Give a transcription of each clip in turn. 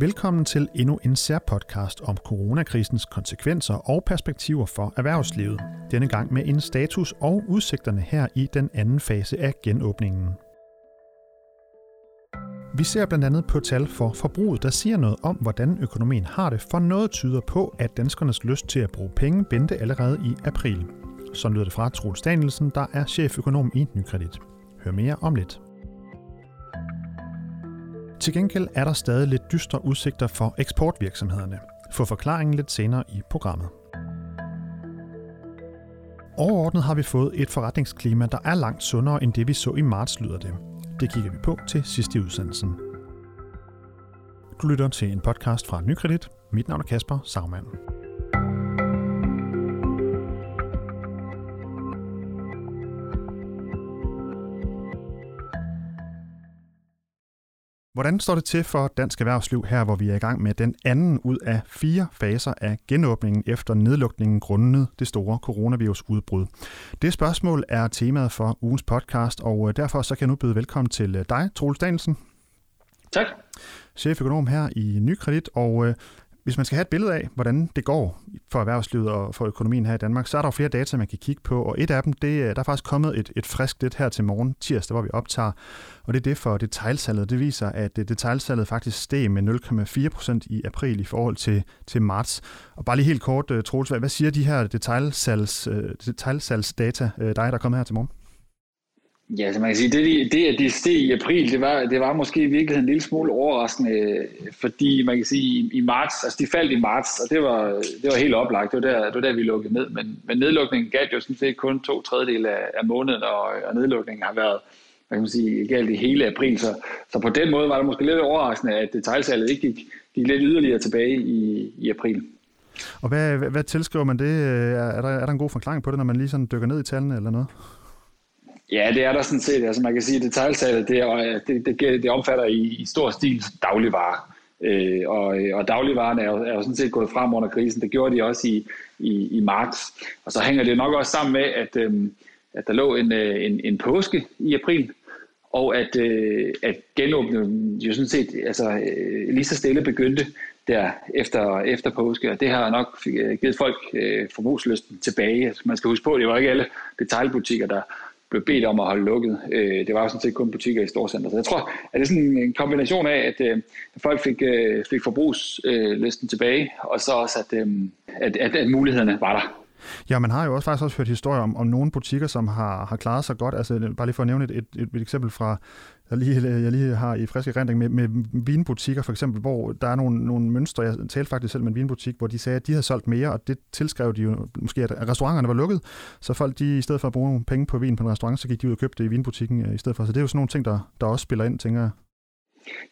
Velkommen til endnu en særpodcast om coronakrisens konsekvenser og perspektiver for erhvervslivet. Denne gang med en status og udsigterne her i den anden fase af genåbningen. Vi ser blandt andet på tal for forbruget, der siger noget om, hvordan økonomien har det, for noget tyder på, at danskernes lyst til at bruge penge vendte allerede i april. Så lyder det fra Troels Danielsen, der er cheføkonom i Nykredit. Hør mere om lidt. Til gengæld er der stadig lidt dystre udsigter for eksportvirksomhederne. Få forklaringen lidt senere i programmet. Overordnet har vi fået et forretningsklima, der er langt sundere end det, vi så i marts, lyder det. Det kigger vi på til sidst i udsendelsen. Du lytter til en podcast fra Nykredit. Mit navn er Kasper Sagmann. Hvordan står det til for dansk erhvervsliv her, hvor vi er i gang med den anden ud af fire faser af genåbningen efter nedlukningen grundet det store coronavirusudbrud? Det spørgsmål er temaet for ugens podcast, og øh, derfor så kan jeg nu byde velkommen til øh, dig, Troels Danielsen. Tak. Cheføkonom her i Nykredit, og øh, hvis man skal have et billede af, hvordan det går for erhvervslivet og for økonomien her i Danmark, så er der jo flere data, man kan kigge på, og et af dem, det, øh, der er faktisk kommet et, et frisk lidt her til morgen, tirsdag, hvor vi optager, og det er det for detaljsalget. Det viser, at øh, detaljsalget faktisk steg med 0,4 procent i april i forhold til, til marts. Og bare lige helt kort, øh, Troels, hvad siger de her detaljsalgs, detaljsalgsdata, dig, der er kommet her til morgen? Ja, så man kan sige, det, det at de steg i april, det var, det var måske i virkeligheden en lille smule overraskende, fordi man kan sige, i marts, altså de faldt i marts, og det var, det var helt oplagt, det var, der, det var der, vi lukkede ned, men, men nedlukningen galt jo sådan set kun to tredjedel af, af måneden, og, og nedlukningen har været, hvad kan man sige, galt i hele april, så, så på den måde var det måske lidt overraskende, at detaljsalget ikke gik, gik lidt yderligere tilbage i, i april. Og hvad, hvad, hvad tilskriver man det? Øh, er der, er der en god forklaring på det, når man lige sådan dykker ned i tallene eller noget? Ja, det er der sådan set. Altså man kan sige, at detaljsalget, øh, det, det, det, det omfatter i, i stor stil dagligvarer. Øh, og, øh, og dagligvarerne er jo, er jo sådan set gået frem under krisen. Det gjorde de også i, i, i marts. Og så hænger det nok også sammen med, at, øh, at der lå en, øh, en, en påske i april, og at, øh, at genåbningen jo sådan set altså, øh, lige så stille begyndte der efter, efter påske, og det har nok øh, givet folk øh, forbrugsløsten tilbage. Altså, man skal huske på, at det var ikke alle detaljbutikker, der, blev bedt om at holde lukket. Øh, det var jo sådan set kun butikker i storcenter. Så jeg tror, at det er sådan en kombination af, at øh, folk fik, øh, fik forbrugslisten tilbage, og så også, at, øh, at, at, at mulighederne var der. Ja, man har jo også faktisk også hørt historier om, om nogle butikker, som har, har klaret sig godt. Altså, bare lige for at nævne et, et, et, et eksempel fra, jeg lige, jeg lige har i friske erindring med, med vinbutikker for eksempel, hvor der er nogle, nogle mønstre, jeg talte faktisk selv med en vinbutik, hvor de sagde, at de havde solgt mere, og det tilskrev de jo måske, at restauranterne var lukket, så folk, de i stedet for at bruge nogle penge på vin på en restaurant, så gik de ud og købte det i vinbutikken øh, i stedet for. Så det er jo sådan nogle ting, der, der også spiller ind, tænker jeg.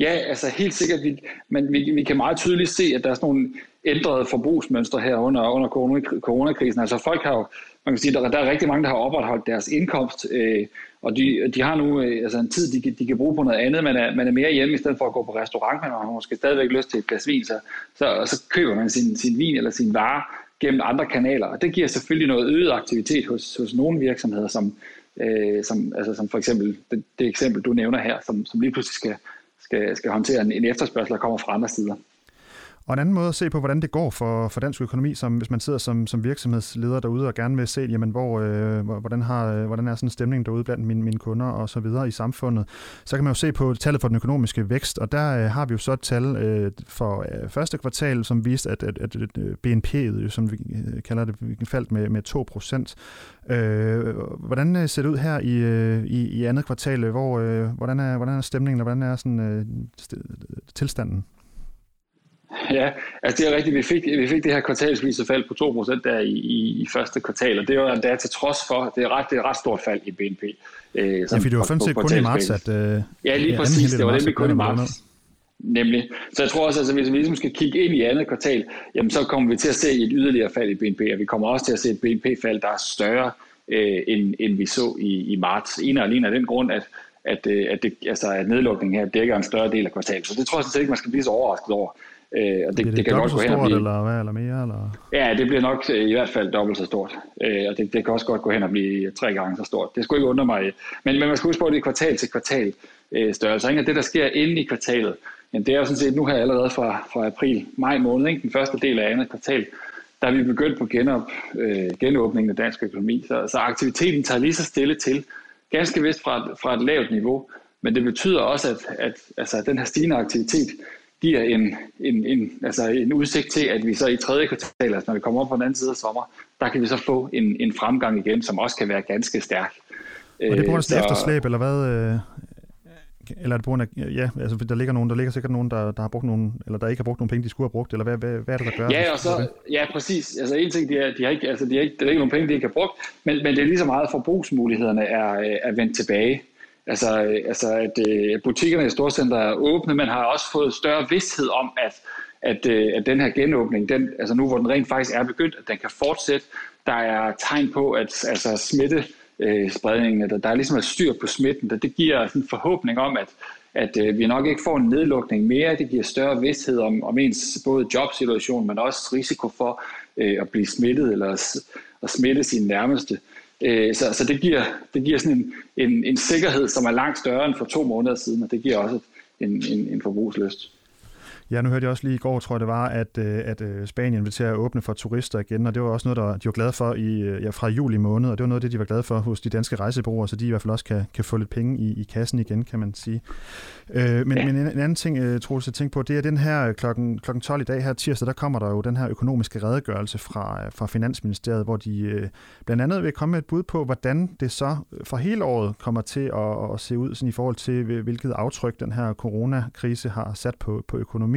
Ja, altså helt sikkert, vi, men vi, vi kan meget tydeligt se, at der er sådan nogle ændrede forbrugsmønstre her under, under coronakrisen. Altså folk har jo, man kan sige, der, der er rigtig mange, der har opretholdt deres indkomst, øh, og de, de har nu øh, altså en tid, de, de kan bruge på noget andet. Man er, man er mere hjemme i stedet for at gå på restaurant, men man har måske stadigvæk lyst til et glas vin, så, så, så køber man sin, sin vin eller sin vare gennem andre kanaler. Og det giver selvfølgelig noget øget aktivitet hos, hos nogle virksomheder, som, øh, som, altså som for eksempel det, det eksempel, du nævner her, som, som lige pludselig skal, skal, skal håndtere en, en efterspørgsel, der kommer fra andre sider. Og en anden måde at se på, hvordan det går for, for dansk økonomi, som hvis man sidder som, som virksomhedsleder derude og gerne vil se, jamen, hvor, øh, hvordan, har, øh, hvordan er sådan stemningen derude blandt mine, mine kunder og så videre i samfundet, så kan man jo se på tallet for den økonomiske vækst, og der øh, har vi jo så et tal øh, for øh, første kvartal, som viste, at, at, at, at øh, BNP'et, øh, som vi kalder det, faldt med, med 2 procent. Øh, hvordan ser det ud her i, i, i andet kvartal? Hvor, øh, hvordan, er, hvordan er stemningen, og hvordan er sådan, øh, tilstanden? Ja, altså det er rigtigt. Vi fik, vi fik det her kvartalsvise fald på 2% der i, i, i første kvartal, og det var endda til trods for, det er ret, det er ret stort fald i BNP. Øh, ja, fordi det var sådan set kun i marts, at... Øh, ja, lige præcis, det var nemlig kun i marts. Nemlig. Så jeg tror også, at altså, hvis vi ligesom skal kigge ind i andet kvartal, jamen så kommer vi til at se et yderligere fald i BNP, og vi kommer også til at se et BNP-fald, der er større, øh, end, end vi så i, i marts. En og alene af den grund, at, at, øh, at, det, altså, at nedlukningen her dækker en større del af kvartalet. Så det tror jeg sådan set ikke, man skal blive så overrasket over. Øh, og det, det, det kan godt gå hen og blive... eller hvad, eller mere? Eller? Ja, det bliver nok øh, i hvert fald dobbelt så stort. Øh, og det, det kan også godt gå hen og blive tre gange så stort. Det skulle ikke undre mig. Men, men man skal huske på, at det er kvartal til kvartal øh, størrelse. Og det, der sker inde i kvartalet, men det er jo sådan set nu her allerede fra, fra april, maj måned, ikke? den første del af andet kvartal, der er vi begyndt på genop, øh, genåbningen af dansk økonomi. Så, så aktiviteten tager lige så stille til, ganske vist fra, fra et lavt niveau, men det betyder også, at, at altså, den her stigende aktivitet giver en, en, en, altså en udsigt til, at vi så i tredje kvartal, altså når vi kommer op på den anden side af sommer, der kan vi så få en, en fremgang igen, som også kan være ganske stærk. Og det bruger sådan efterslæb, eller hvad? Øh, eller er det på grund af, ja, altså der ligger nogen, der ligger sikkert nogen, der, der har brugt nogen, eller der ikke har brugt nogen penge, de skulle have brugt, eller hvad, hvad, hvad er det, der gør? Ja, og så, ja, præcis. Altså en ting, de, er, de har ikke, altså de har ikke, der er ikke nogen penge, de ikke har brugt, men, men det er lige så meget, at forbrugsmulighederne er, er vendt tilbage. Altså, øh, altså at øh, butikkerne i storcenter er åbne, men har også fået større vidsthed om, at, at, øh, at den her genåbning, den, altså nu hvor den rent faktisk er begyndt, at den kan fortsætte. Der er tegn på, at altså, smitte øh, spredningen, at der er ligesom et styr på smitten, det, det giver en forhåbning om, at, at øh, vi nok ikke får en nedlukning mere. Det giver større vidsthed om, om ens både jobsituation, men også risiko for øh, at blive smittet eller at, at smitte sine nærmeste. Øh, Øh, så, så det giver, det giver sådan en, en, en sikkerhed, som er langt større end for to måneder siden, og det giver også en, en, en forbrugslyst. Ja, nu hørte jeg også lige i går, tror jeg det var, at, øh, at øh, Spanien vil til at åbne for turister igen, og det var også noget, der de var glade for i, øh, ja, fra juli måned, og det var noget af det, de var glade for hos de danske rejsebrugere, så de i hvert fald også kan, kan få lidt penge i, i kassen igen, kan man sige. Øh, men, ja. men en, en anden ting, Troels, jeg tænker på, det er den her klokken, klokken 12 i dag her tirsdag, der kommer der jo den her økonomiske redegørelse fra, fra Finansministeriet, hvor de øh, blandt andet vil komme med et bud på, hvordan det så for hele året kommer til at, at se ud sådan i forhold til, hvilket aftryk den her coronakrise har sat på, på økonomien.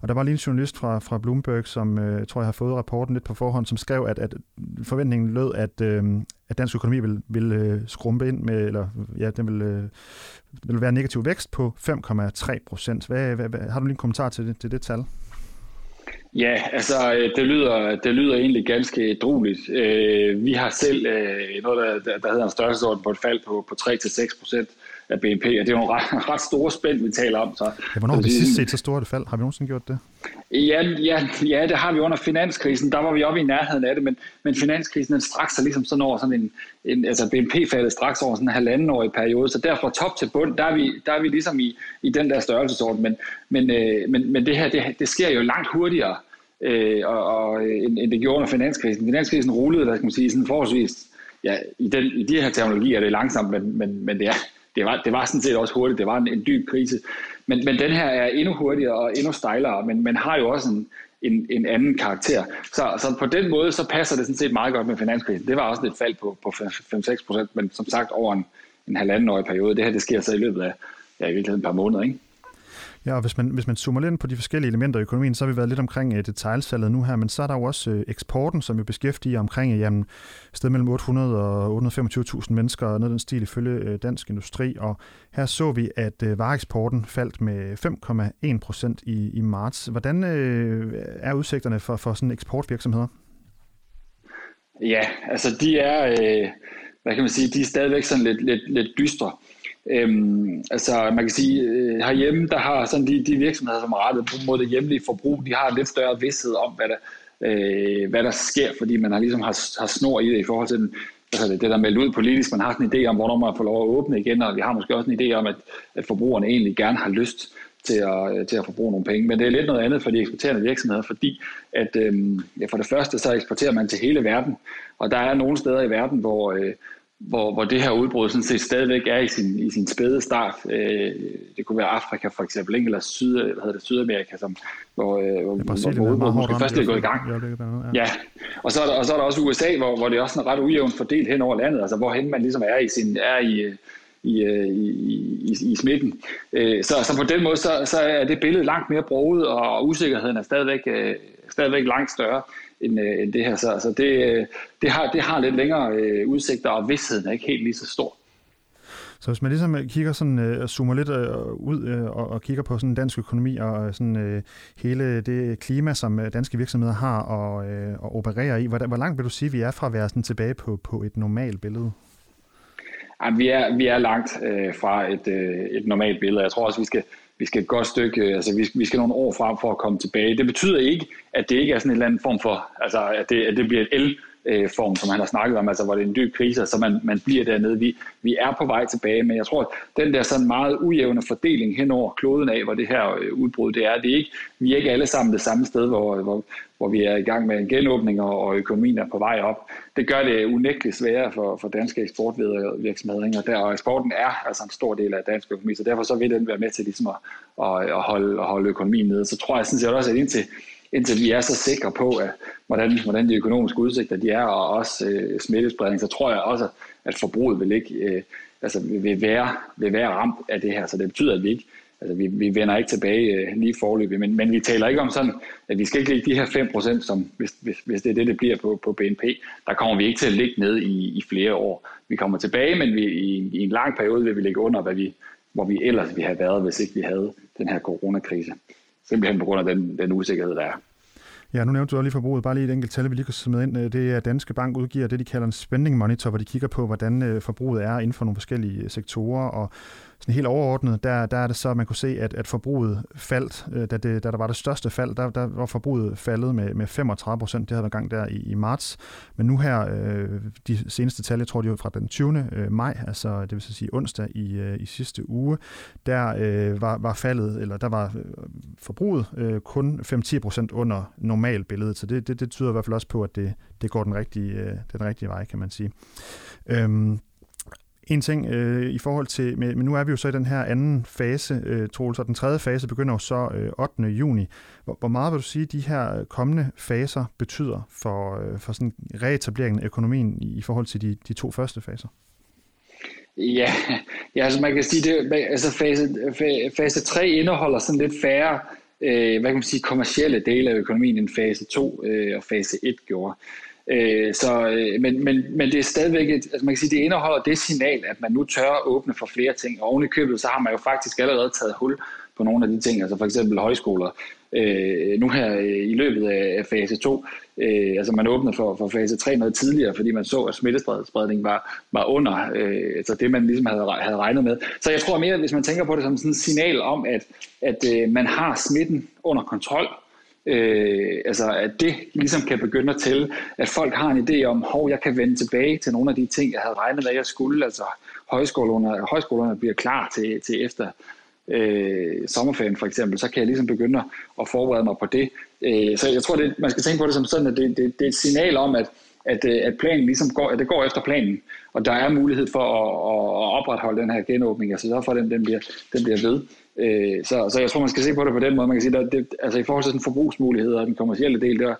Og der var lige en journalist fra, fra Bloomberg, som øh, tror jeg har fået rapporten lidt på forhånd, som skrev, at, at forventningen lød, at, øh, at dansk økonomi vil, vil øh, skrumpe ind med, eller ja, den vil, øh, vil være negativ vækst på 5,3 procent. Hvad, hvad, hvad, har du lige en kommentar til det, til det tal? Ja, altså øh, det lyder, det lyder egentlig ganske droligt. Øh, vi har selv noget, der, der hedder en størrelsesorden på et fald på, på 3-6 procent af BNP, og det er jo en ret, ret store spænd, vi taler om. Så, ja, hvornår har vi sidst set så stort et fald? Har vi nogensinde gjort det? Ja, ja, ja, det har vi under finanskrisen. Der var vi oppe i nærheden af det, men, men finanskrisen den straks sig ligesom sådan over sådan en, en altså BNP faldet straks over sådan en halvandenårig periode, så derfra top til bund, der er vi, der er vi ligesom i, i den der størrelsesorden, men, men, øh, men, men det her, det, det sker jo langt hurtigere, øh, og, og, øh, end, end det gjorde under finanskrisen. Finanskrisen rullede, hvad skal man sige, sådan forholdsvis, ja, i, den, i de her terminologier er det langsomt, men, men, men det er, det var, det var sådan set også hurtigt. Det var en, en dyb krise. Men, men den her er endnu hurtigere og endnu stejlere, men man har jo også en, en, en anden karakter. Så, så på den måde, så passer det sådan set meget godt med finanskrisen. Det var også et fald på, på 5-6 procent, men som sagt over en, en halvanden årig periode. Det her, det sker så i løbet af ja, i virkeligheden et par måneder, ikke? Ja, og hvis man, hvis man zoomer lidt på de forskellige elementer i økonomien, så har vi været lidt omkring øh, uh, detaljsalget nu her, men så er der jo også uh, eksporten, som jo beskæftiger omkring uh, jamen, sted mellem 800 og 825.000 mennesker, og noget den stil ifølge uh, Dansk Industri, og her så vi, at uh, vareeksporten faldt med 5,1 procent i, i marts. Hvordan uh, er udsigterne for, for sådan eksportvirksomheder? Ja, altså de er, øh, hvad kan man sige, de er stadigvæk sådan lidt, lidt, lidt dystre. Øhm, altså man kan sige, øh, herhjemme, der har sådan de, de virksomheder, som er rettet mod det hjemlige forbrug, de har lidt større vidsthed om, hvad der, øh, hvad der sker, fordi man har ligesom har, har snor i det i forhold til den, altså det, det der meldt ud politisk. Man har sådan en idé om, hvornår man får lov at åbne igen, og vi har måske også en idé om, at, at forbrugerne egentlig gerne har lyst til at, øh, til at forbruge nogle penge. Men det er lidt noget andet for de eksporterende virksomheder, fordi at øh, ja, for det første så eksporterer man til hele verden, og der er nogle steder i verden, hvor, øh, hvor, hvor det her udbrud sådan set stadigvæk er i sin, i sin spæde start. Øh, det kunne være Afrika for eksempel, ikke? eller Syd, hvad hedder det, Sydamerika, som, hvor, øh, ja, hvor, hvor udbruddet måske først er gået i gang. Ja, ja. Og, så er der, og så er der også USA, hvor, hvor det er også en ret ujævnt fordelt hen over landet, altså hvorhen man ligesom er i, sin, er i, i, øh, i, i, i smitten. Øh, så, så på den måde, så, så er det billede langt mere broget, og usikkerheden er stadigvæk, øh, stadigvæk langt større end, end det her. Så, så det, det, har, det har lidt længere udsigter, og vidsheden er ikke helt lige så stor. Så hvis man ligesom kigger sådan, øh, zoomer lidt øh, ud øh, og, og kigger på sådan dansk økonomi og sådan øh, hele det klima, som danske virksomheder har og, øh, og opererer i, hvor, hvor langt vil du sige, vi er fra at være sådan tilbage på, på et normalt billede? Jamen, vi, er, vi er langt øh, fra et, øh, et normalt billede. Jeg tror også, vi skal, vi skal et godt stykke, øh, altså vi, vi skal nogle år frem for at komme tilbage. Det betyder ikke, at det ikke er sådan en eller anden form for, altså at det, at det bliver et el øh, form, som han har snakket om, altså hvor det er en dyb krise, så man, man bliver dernede. Vi, vi er på vej tilbage, men jeg tror, at den der sådan meget ujævne fordeling hen over kloden af, hvor det her øh, udbrud det er, det er ikke, vi er ikke alle sammen det samme sted, hvor, hvor, hvor vi er i gang med en genåbning, og, og økonomien er på vej op. Det gør det unægteligt sværere for, for danske eksportvirksomheder, og der og eksporten er altså en stor del af dansk økonomi, så derfor så vil den være med til ligesom at, at, at, holde, at holde økonomien nede. Så tror jeg sådan set også, at indtil, indtil vi er så sikre på, at, hvordan, hvordan de økonomiske udsigter de er, og også øh, smittespredning, så tror jeg også, at forbruget vil, ikke, øh, altså, vil, være, vil være ramt af det her. Så det betyder, at vi ikke altså, vi, vi vender ikke tilbage øh, lige forløbig, men, men vi taler ikke om sådan, at vi skal ikke ligge de her 5%, som, hvis, hvis, hvis det er det, det bliver på, på BNP, der kommer vi ikke til at ligge ned i, i flere år. Vi kommer tilbage, men vi, i, i en lang periode vil vi ligge under, hvad vi, hvor vi ellers ville have været, hvis ikke vi havde den her coronakrise. Simpelthen på grund af den, den usikkerhed, der er. Ja, nu nævnte du lige forbruget. Bare lige et enkelt tal, vi lige kan smide ind. Det er, at Danske Bank udgiver det, de kalder en spending monitor, hvor de kigger på, hvordan øh, forbruget er inden for nogle forskellige øh, sektorer. Og sådan helt overordnet, der, der er det så, at man kunne se, at, at forbruget faldt. Øh, da, det, da der var det største fald, der, der var forbruget faldet med, med 35 procent. Det havde været gang der i, i marts. Men nu her, øh, de seneste tal, jeg tror, de var fra den 20. Øh, maj, altså det vil sige onsdag i, øh, i sidste uge, der øh, var, var faldet, eller der var øh, forbruget øh, kun 5-10 procent under normal billedet. Så det, det, det tyder i hvert fald også på, at det, det går den rigtige, øh, den rigtige vej, kan man sige. Øhm, en ting øh, i forhold til, men nu er vi jo så i den her anden fase, øh, Troels, og den tredje fase begynder jo så øh, 8. juni. Hvor, hvor meget vil du sige, de her kommende faser betyder for, øh, for sådan reetableringen af økonomien i, i forhold til de, de to første faser? Ja, ja altså man kan sige, det, altså fase, fase 3 indeholder sådan lidt færre øh, hvad kan man sige, kommercielle dele af økonomien, end fase 2 øh, og fase 1 gjorde. Øh, så, øh, men, men, men det er stadigvæk, et, altså man kan sige, det indeholder det signal, at man nu tør at åbne for flere ting. Og oven i købet, så har man jo faktisk allerede taget hul på nogle af de ting, altså for eksempel højskoler. Øh, nu her øh, i løbet af fase 2, øh, altså man åbnede for, for fase 3 noget tidligere, fordi man så, at smittespredningen var, var under øh, altså det, man ligesom havde, havde regnet med. Så jeg tror mere, hvis man tænker på det som sådan et signal om, at, at øh, man har smitten under kontrol, Øh, altså at det ligesom kan begynde at tælle, at folk har en idé om, hov, jeg kan vende tilbage til nogle af de ting, jeg havde regnet med, at jeg skulle. Altså højskolerne, højskolerne bliver klar til, til efter øh, sommerferien for eksempel, så kan jeg ligesom begynde at forberede mig på det. Øh, så jeg tror, det, man skal tænke på det som sådan, at det, det, det er et signal om, at, at, øh, at planen ligesom går, at det går efter planen, og der er mulighed for at, at opretholde den her genåbning, altså så for, at den, den, bliver, den bliver ved. Øh, så, så jeg tror, man skal se på det på den måde. Man kan sige, at det, altså i forhold til sådan forbrugsmuligheder og den kommercielle del, der,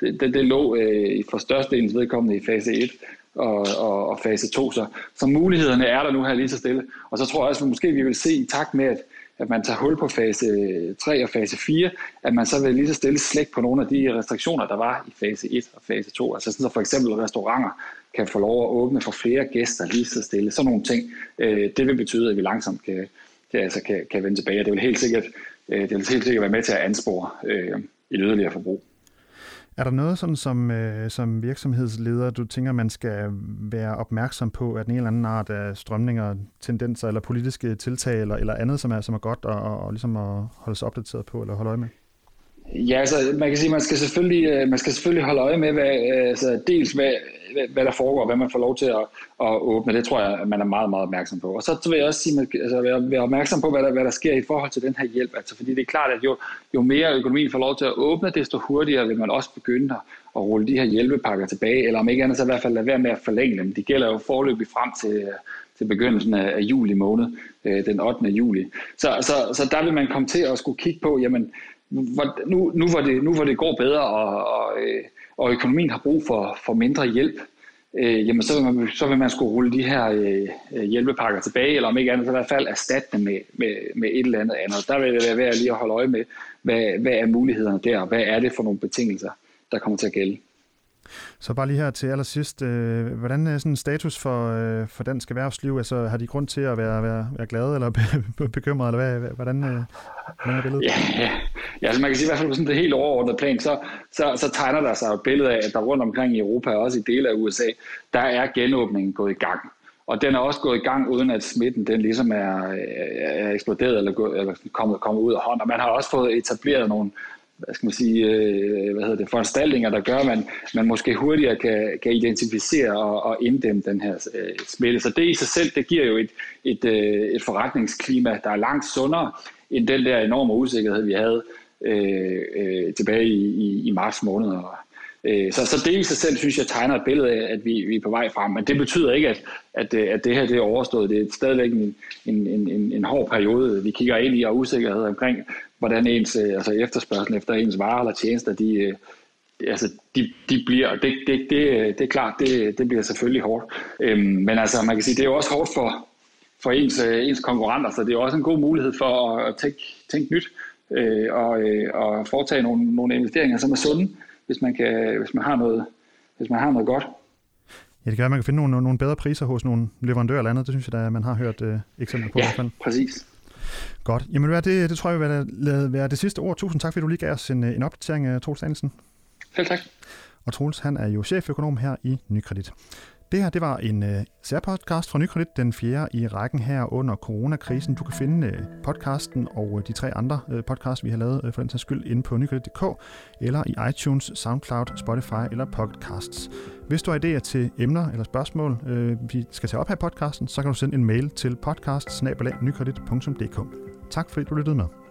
det, det, det lå øh, for størstedelens vedkommende i fase 1 og, og, og fase 2. Så, så mulighederne er der nu her lige så stille. Og så tror jeg også, at måske vi vil se i takt med, at, at man tager hul på fase 3 og fase 4, at man så vil lige så stille slæk på nogle af de restriktioner, der var i fase 1 og fase 2. Altså sådan så for eksempel restauranter kan få lov at åbne for flere gæster lige så stille. Sådan nogle ting. Øh, det vil betyde, at vi langsomt kan, kan, altså kan, kan vende tilbage. Og det vil helt sikkert, øh, det vil helt sikkert være med til at anspore øh, et yderligere forbrug. Er der noget, sådan som, øh, som virksomhedsleder, du tænker, man skal være opmærksom på, at en eller anden art af strømninger, tendenser eller politiske tiltag eller, eller andet, som er, som er godt og, og, og ligesom at holde sig opdateret på eller holde øje med? Ja, altså man kan sige, man skal selvfølgelig, øh, man skal selvfølgelig holde øje med, hvad, øh, altså, dels hvad, hvad der foregår, hvad man får lov til at, at åbne. Det tror jeg, man er meget, meget opmærksom på. Og så så vil jeg også sige, altså, være, være opmærksom på, hvad der, hvad der sker i forhold til den her hjælp. Altså, fordi det er klart, at jo, jo mere økonomien får lov til at åbne, desto hurtigere vil man også begynde at, at rulle de her hjælpepakker tilbage, eller om ikke andet så i hvert fald lade være med at forlænge dem. De gælder jo forløbig frem til, til begyndelsen af, juli måned, øh, den 8. juli. Så, så, så der vil man komme til at skulle kigge på, jamen, hvor, nu, nu, hvor det, nu hvor det går bedre, og, og, øh, og økonomien har brug for, for mindre hjælp, øh, jamen så vil, man, så vil man skulle rulle de her øh, øh, hjælpepakker tilbage, eller om ikke andet, så i hvert fald erstatte dem med, med, med et eller andet andet. Der vil det være værd lige at holde øje med, hvad, hvad er mulighederne der, og hvad er det for nogle betingelser, der kommer til at gælde. Så bare lige her til allersidst, øh, hvordan er sådan status for, øh, for dansk erhvervsliv? Altså har de grund til at være, være, være glade eller be, bekymrede, eller hvad, hvordan, øh, hvordan er billedet? Ja, ja. ja altså man kan sige i hvert fald på sådan det helt overordnede plan, så, så, så tegner der sig et billede af, at der rundt omkring i Europa, og også i dele af USA, der er genåbningen gået i gang. Og den er også gået i gang, uden at smitten den ligesom er, er eksploderet eller, gået, eller kommet, kommet ud af hånd. Og man har også fået etableret nogle, hvad skal man sige, øh, hvad hedder det, foranstaltninger, der gør, at man, man måske hurtigere kan, kan identificere og, og inddæmme den her øh, smitte. Så det i sig selv, det giver jo et, et, øh, et forretningsklima, der er langt sundere end den der enorme usikkerhed, vi havde øh, øh, tilbage i, i, i marts måned. Og, Øh, så, så det i sig selv, synes jeg, tegner et billede af, at vi, vi er på vej frem. Men det betyder ikke, at, at, øh, at det her det er overstået. Det er stadigvæk en, en, en, en hård periode, vi kigger ind i, og usikkerhed omkring, hvordan ens øh, altså efterspørgsel efter ens varer eller tjenester, de, altså, de, de bliver, det, det, det, det er klart, det, det bliver selvfølgelig hårdt. Øhm, men altså, man kan sige, det er jo også hårdt for, for ens, ens konkurrenter, så det er også en god mulighed for at tænke, tænke nyt øh, og, øh, og foretage nogle, nogle investeringer, som er sunde, hvis man, kan, hvis man, har, noget, hvis man har noget godt. Ja, det gør, at man kan finde nogle, nogle bedre priser hos nogle leverandører eller andet. Det synes jeg, at man har hørt øh, eksempler på ja, i hvert fald. præcis. Godt. Jamen, det, det tror jeg vil være, være det sidste ord. Tusind tak, fordi du lige gav os en, en opdatering, Troels Danielsen. Selv tak. Og Troels, han er jo cheføkonom her i Nykredit. Det her det var en øh, særpodcast fra Nykredit, den fjerde i rækken her under coronakrisen. Du kan finde øh, podcasten og øh, de tre andre øh, podcasts, vi har lavet øh, for den sags skyld, inde på nykredit.dk, eller i iTunes, SoundCloud, Spotify eller Podcasts. Hvis du har idéer til emner eller spørgsmål, øh, vi skal tage op her i podcasten, så kan du sende en mail til podcast Tak fordi du lyttede med.